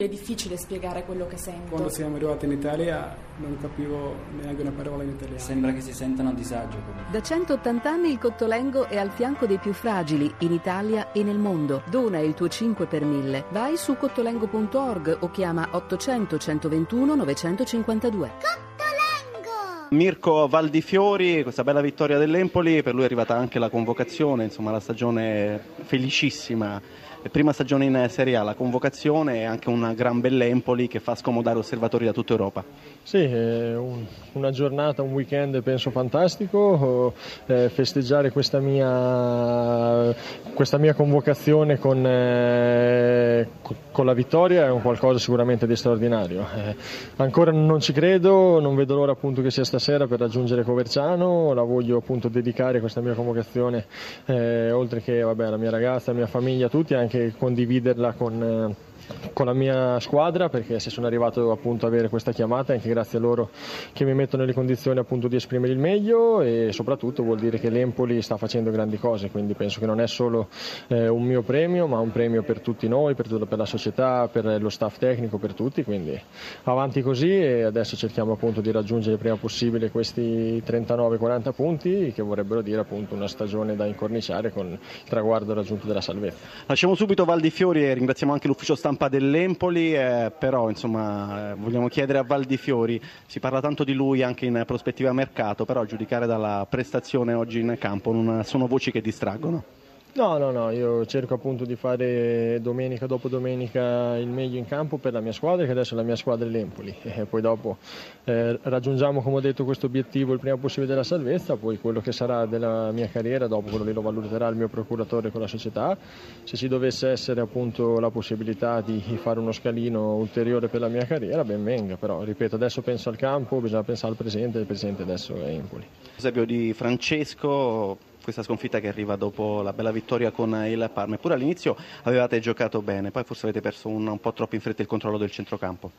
È difficile spiegare quello che sento. Quando siamo arrivati in Italia non capivo neanche una parola in italiano. Sembra che si sentano a disagio. Da 180 anni il Cottolengo è al fianco dei più fragili in Italia e nel mondo. Dona il tuo 5 per 1000. Vai su cottolengo.org o chiama 800 121 952. Mirko Valdifiori, questa bella vittoria dell'Empoli, per lui è arrivata anche la convocazione, insomma la stagione felicissima prima stagione in Serie A, la convocazione e anche un gran bell'Empoli che fa scomodare osservatori da tutta Europa. Sì, un, una giornata, un weekend penso fantastico, eh, festeggiare questa mia, questa mia convocazione con, eh, con, la vittoria è un qualcosa sicuramente di straordinario. Eh, ancora non ci credo, non vedo l'ora appunto che sia stasera per raggiungere Coverciano, la voglio appunto dedicare questa mia convocazione eh, oltre che vabbè, alla mia ragazza, alla mia famiglia, tutti, anche condividerla con eh, con la mia squadra perché se sono arrivato appunto ad avere questa chiamata anche grazie a loro che mi mettono nelle condizioni appunto di esprimere il meglio e soprattutto vuol dire che l'Empoli sta facendo grandi cose quindi penso che non è solo eh, un mio premio ma un premio per tutti noi, per, per, la società, per lo staff tecnico, per tutti quindi avanti così e adesso cerchiamo appunto di raggiungere il prima possibile questi 39-40 punti che vorrebbero dire appunto una stagione da incorniciare con il traguardo raggiunto della salvezza. Lasciamo subito Valdi Fiori e ringraziamo anche l'ufficio stampa stampa dell'Empoli, eh, però insomma, eh, vogliamo chiedere a Valdifiori, si parla tanto di lui anche in prospettiva mercato, però a giudicare dalla prestazione oggi in campo non sono voci che distraggono. No, no, no, io cerco appunto di fare domenica dopo domenica il meglio in campo per la mia squadra, che adesso è la mia squadra è l'Empoli. E poi dopo eh, raggiungiamo, come ho detto, questo obiettivo il prima possibile della salvezza, poi quello che sarà della mia carriera, dopo quello lì lo valuterà il mio procuratore con la società. Se ci dovesse essere appunto la possibilità di fare uno scalino ulteriore per la mia carriera, ben venga, però ripeto, adesso penso al campo, bisogna pensare al presente, il presente adesso è Empoli. Esempio di Francesco, questa sconfitta che arriva dopo la bella vittoria con il Parma. Eppure all'inizio avevate giocato bene, poi forse avete perso un, un po' troppo in fretta il controllo del centrocampo.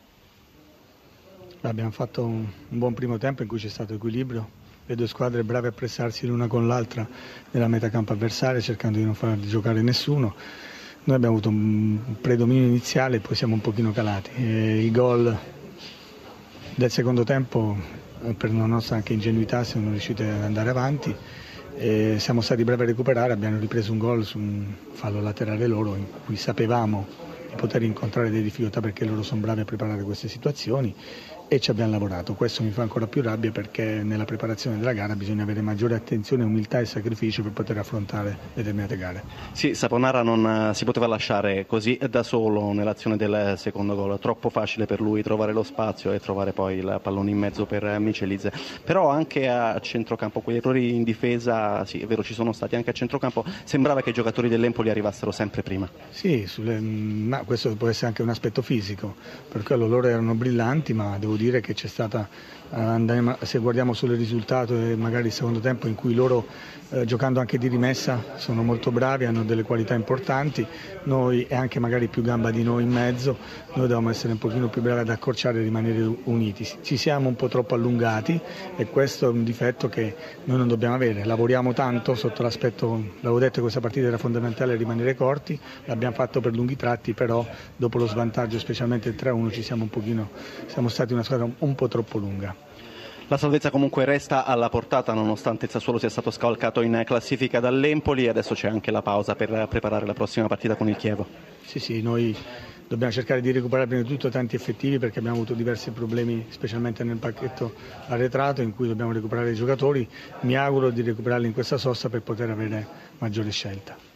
Abbiamo fatto un, un buon primo tempo in cui c'è stato equilibrio, le due squadre brave a pressarsi l'una con l'altra nella metà campo avversaria cercando di non far giocare nessuno. Noi abbiamo avuto un predominio iniziale e poi siamo un pochino calati. E I gol del secondo tempo, per una nostra anche ingenuità, siamo riusciti ad andare avanti e siamo stati bravi a recuperare, abbiamo ripreso un gol su un fallo laterale loro in cui sapevamo di poter incontrare delle difficoltà perché loro sono bravi a preparare queste situazioni e ci abbiamo lavorato. Questo mi fa ancora più rabbia perché nella preparazione della gara bisogna avere maggiore attenzione, umiltà e sacrificio per poter affrontare determinate gare. Sì, Saponara non eh, si poteva lasciare così da solo nell'azione del secondo gol, troppo facile per lui trovare lo spazio e trovare poi il pallone in mezzo per Michelizze. Però anche a centrocampo, quegli errori in difesa, sì, è vero, ci sono stati anche a centrocampo, sembrava che i giocatori dell'Empoli arrivassero sempre prima. Sì, sulle, ma questo può essere anche un aspetto fisico, per quello loro erano brillanti, ma devo dire che c'è stata, eh, se guardiamo solo risultato e magari il secondo tempo in cui loro eh, giocando anche di rimessa sono molto bravi, hanno delle qualità importanti, noi e anche magari più gamba di noi in mezzo, noi dobbiamo essere un pochino più bravi ad accorciare e rimanere uniti. Ci siamo un po' troppo allungati e questo è un difetto che noi non dobbiamo avere. Lavoriamo tanto sotto l'aspetto, l'avevo detto che questa partita era fondamentale rimanere corti, l'abbiamo fatto per lunghi tratti, però dopo lo svantaggio, specialmente il 3-1, ci siamo un pochino, siamo stati una squadra un po' troppo lunga. La salvezza comunque resta alla portata nonostante il Sassuolo sia stato scavalcato in classifica dall'Empoli e adesso c'è anche la pausa per preparare la prossima partita con il Chievo. Sì, sì, noi dobbiamo cercare di recuperare prima di tutto tanti effettivi perché abbiamo avuto diversi problemi specialmente nel pacchetto arretrato in cui dobbiamo recuperare i giocatori. Mi auguro di recuperarli in questa sosta per poter avere maggiore scelta.